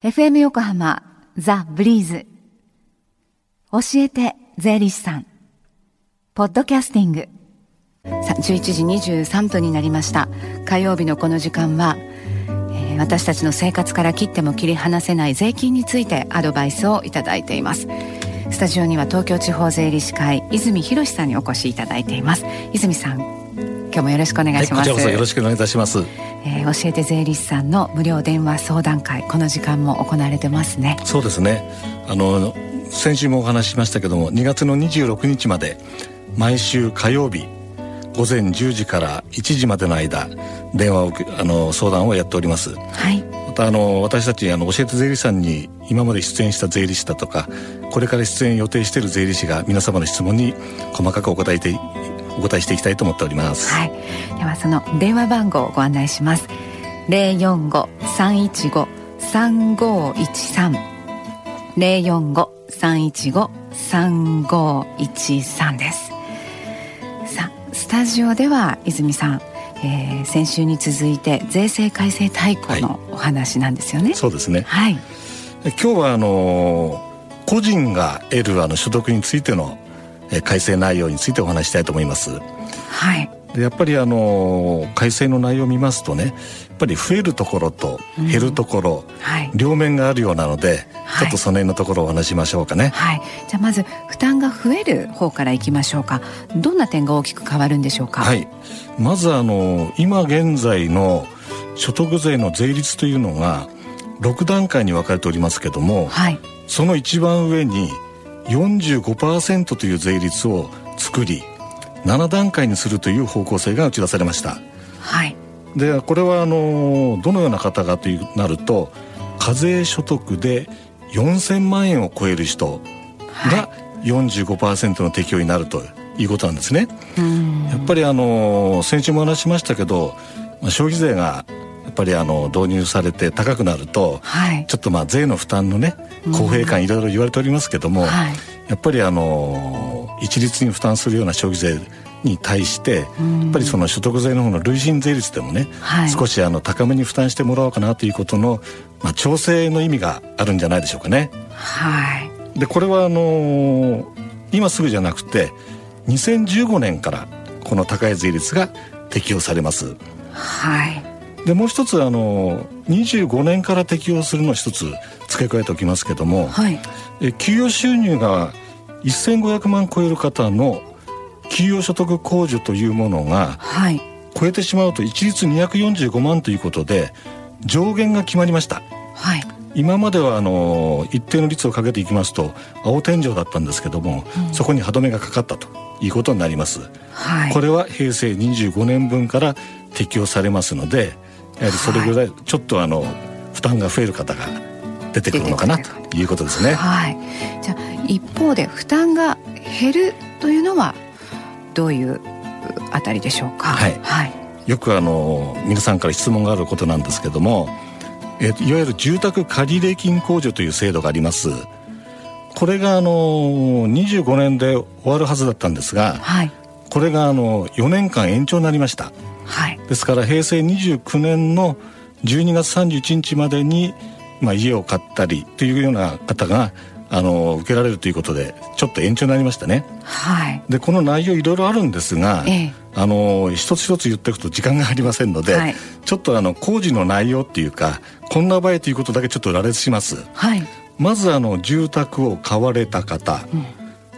FM 横浜ザ・ブリーズ。教えて税理士さん。ポッドキャスティング。さ11時23分になりました。火曜日のこの時間は、えー、私たちの生活から切っても切り離せない税金についてアドバイスをいただいています。スタジオには東京地方税理士会泉博さんにお越しいただいています。泉さん。今日もよろしくお願いします、はい、こちらこそよろしくお願いいたしますえー、教えて税理士さんの無料電話相談会この時間も行われてますねそうですねあの先週もお話ししましたけども2月の26日まで毎週火曜日午前10時から1時までの間電話をあの相談をやっております。はい。またあの私たちあの教えて税理士さんに今まで出演した税理士だとかこれから出演予定している税理士が皆様の質問に細かくお答えてお答えしていきたいと思っております。はい。ではその電話番号をご案内します。零四五三一五三五一三零四五三一五三五一三です。スタジオでは泉さん、えー、先週に続いて税制改正大綱のお話なんですよね、はい、そうですねはい今日はあの個人が得るあの所得についての改正内容についてお話したいと思います。はい。でやっぱりあの改正の内容を見ますとねやっぱり増えるところと減るところ、うんはい、両面があるようなので、はい、ちょっとその辺のところをお話しましょうかね。はい、じゃあまず負担が増える方からいきましょうか。どんな点が大きく変わるんでしょうか？はい、まずあの今現在の所得税の税率というのが6段階に分かれておりますけども、はい、その一番上に45%という税率を作り7段階にするという方向性が打ち出されました。はい、でこれはあのどのような方がとなると課税所得で4,000万円を超える人が45%の適用になるということなんですね。やっぱりあの先週も話しましたけど、まあ、消費税がぱりあの導入されて高くなると、はい、ちょっとまあ税の負担のね公平感いろいろ言われておりますけども、はい、やっぱりあの一律に負担するような消費税に対してやっぱりその所得税の方の累進税率でもね、はい、少しあの高めに負担してもらおうかなということの、まあ、調整の意味があるんじゃないでしょうかね。はい、でこれはあの今すぐじゃなくて2015年からこの高い税率が適用されます。はい、でもう一つあの25年から適用するのを一つ付け加えておきますけども、はい、え給与収入が1500万超える方の給与所得控除というものが、はい、超えてしまうと一律245万ということで上限が決まりました。はい。今まではあの一定の率をかけていきますと青天井だったんですけども、うん、そこに歯止めがかかったということになります、はい、これは平成25年分から適用されますのでやはりそれぐらいちょっとあの負担が増える方が出てくるのかなということですね。はい、じゃあ一方で負担が減るというのはどういうあたりでしょうか？はい。はい、よくあの皆さんから質問があることなんですけども、えいわゆる住宅借入金控除という制度があります。これがあの25年で終わるはずだったんですが、はい、これがあの4年間延長になりました。はい、ですから平成29年の12月31日までに、まあ、家を買ったりというような方があの受けられるということでちょっと延長になりましたね。はい、でこの内容いろいろあるんですが、ええ、あの一つ一つ言っていくと時間がありませんので、はい、ちょっとあの工事の内容っていうかこんな場合ということだけちょっと羅列します。はい、まずあの住宅を買われた方、うん、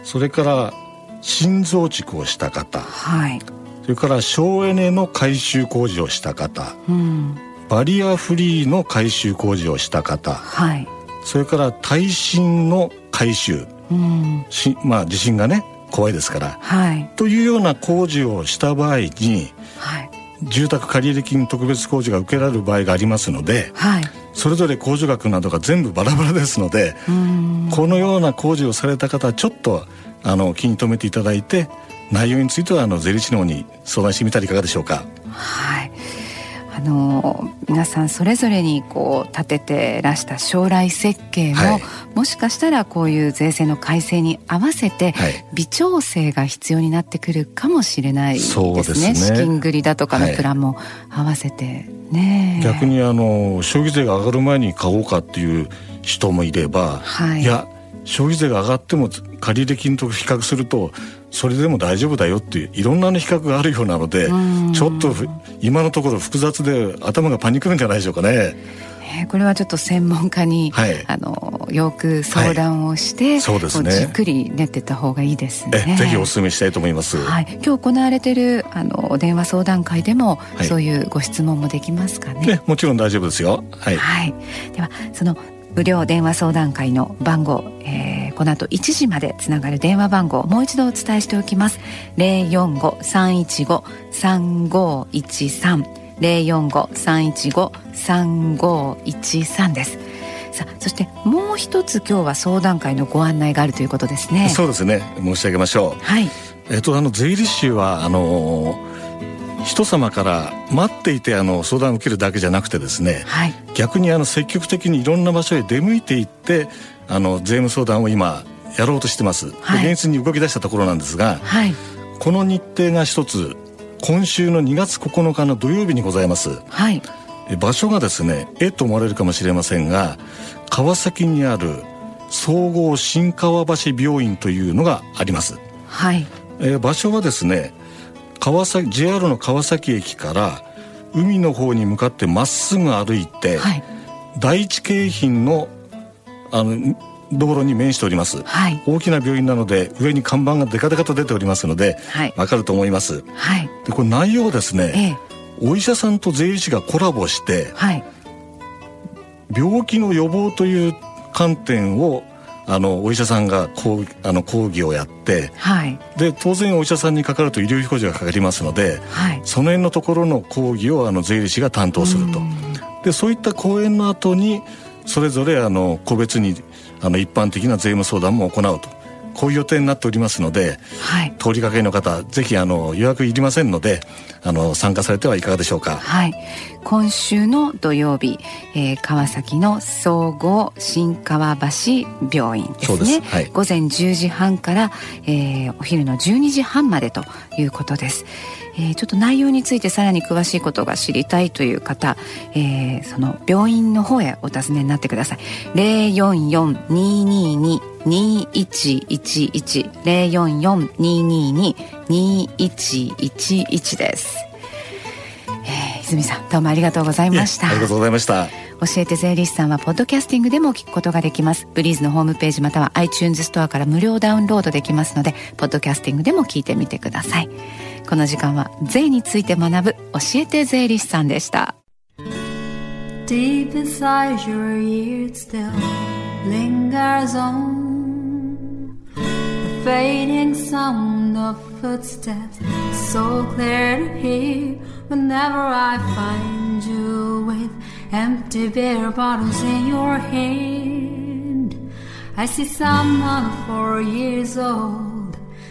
それから心臓築をした方、はい、それから省エネの改修工事をした方、うん、バリアフリーの改修工事をした方、はい、それから耐震の改修、うん、しまあ地震がね怖いですから、はい、というような工事をした場合に、はい、住宅借入金特別工事が受けられる場合がありますので、はい、それぞれ控除額などが全部バラバラですのでこのような工事をされた方はちょっとあの気に留めていただいて内容についてはあの税理士の方に相談してみたらいかがでしょうか？はい。あの皆さんそれぞれにこう立ててらした将来設計も、はい、もしかしたらこういう税制の改正に合わせて微調整が必要になってくるかもしれないですね。すね。資金繰りだとかのプランも合わせてね、逆にあの消費税が上がる前に買おうかっていう人もいれば、はい、いや消費税が上がっても借入金と比較するとそれでも大丈夫だよっていういろんな比較があるようなのでちょっと今のところ複雑で頭がパニクるんじゃないでしょうかね。これはちょっと専門家に、はい、あのよく相談をして、はい、そうですね、じっくり練ってた方がいいですね。ぜひお勧めしたいと思います。はい、今日行われているあの電話相談会でも、はい、そういうご質問もできますかね。ねもちろん大丈夫ですよ。はい。はい、ではその無料電話相談会の番号、えー、この後1時までつながる電話番号もう一度お伝えしておきます。045-315-3513 045-315-3513です。さあそしてもう一つ今日は相談会のご案内があるということですね。そうですね。申し上げましょう。はい。えっとあの税理士はあのー人様から待っていてあの相談を受けるだけじゃなくてですね、はい、逆にあの積極的にいろんな場所へ出向いていってあの税務相談を今やろうとしてます、はい、現実に動き出したところなんですが、はい、この日程が一つ今週の2月9日の土曜日にございます、はい、場所がですねえと思われるかもしれませんが川崎にある総合新川橋病院というのがあります、はい。えー、場所はですね川崎 JR の川崎駅から海の方に向かってまっすぐ歩いて、はい、第一京浜のあの道路に面しております、はい、大きな病院なので上に看板がデカデカと出ておりますので、はい、分かると思います、はい、でこれ内容はですね、ええ、お医者さんと税理士がコラボして、はい、病気の予防という観点をあのお医者さんが講あの講義をやって、はい、で当然お医者さんにかかると医療費控除がかかりますので、はい、その辺のところの講義をあの税理士が担当すると。でそういった講演の後にそれぞれあの個別にあの一般的な税務相談も行うとこういう予定になっておりますので、はい、通りかけの方ぜひあの予約いりませんのであの参加されてはいかがでしょうか。はい、今週の土曜日、えー、川崎の総合新川橋病院ですね。すはい、午前10時半から、えー、お昼の12時半までということです。えー、ちょっと内容についてさらに詳しいことが知りたいという方、えー、その病院の方へお尋ねになってください。零四四二二二2111-044-222-2111です、えー、泉さんどうもありがとうございました。ありがとうございました。教えて税理士さんはポッドキャスティングでも聞くことができます。ブリーズのホームページまたは iTunes ストアから無料ダウンロードできますのでポッドキャスティングでも聞いてみてくださいこの時間は税について学ぶ教えて税理士さんでした Deep inside your ears still lingers on the fading sound of footsteps so clear to hear whenever I find you with empty beer bottles in your hand I see someone four years old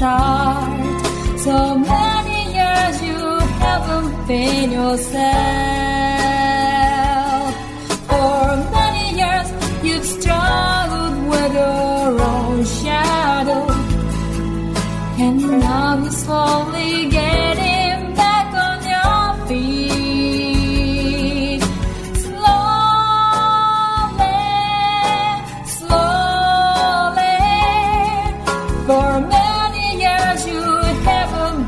start. So many years you haven't been yourself.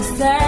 was there.